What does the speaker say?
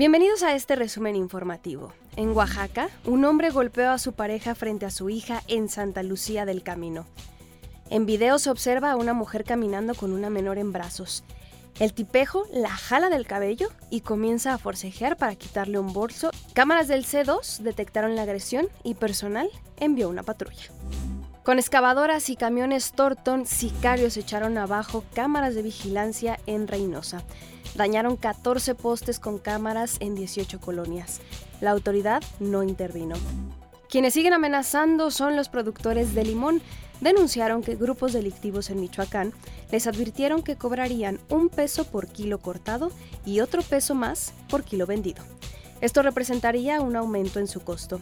Bienvenidos a este resumen informativo. En Oaxaca, un hombre golpeó a su pareja frente a su hija en Santa Lucía del Camino. En video se observa a una mujer caminando con una menor en brazos. El tipejo la jala del cabello y comienza a forcejear para quitarle un bolso. Cámaras del C2 detectaron la agresión y personal envió una patrulla. Con excavadoras y camiones Torton, sicarios echaron abajo cámaras de vigilancia en Reynosa. Dañaron 14 postes con cámaras en 18 colonias. La autoridad no intervino. Quienes siguen amenazando son los productores de limón. Denunciaron que grupos delictivos en Michoacán les advirtieron que cobrarían un peso por kilo cortado y otro peso más por kilo vendido. Esto representaría un aumento en su costo.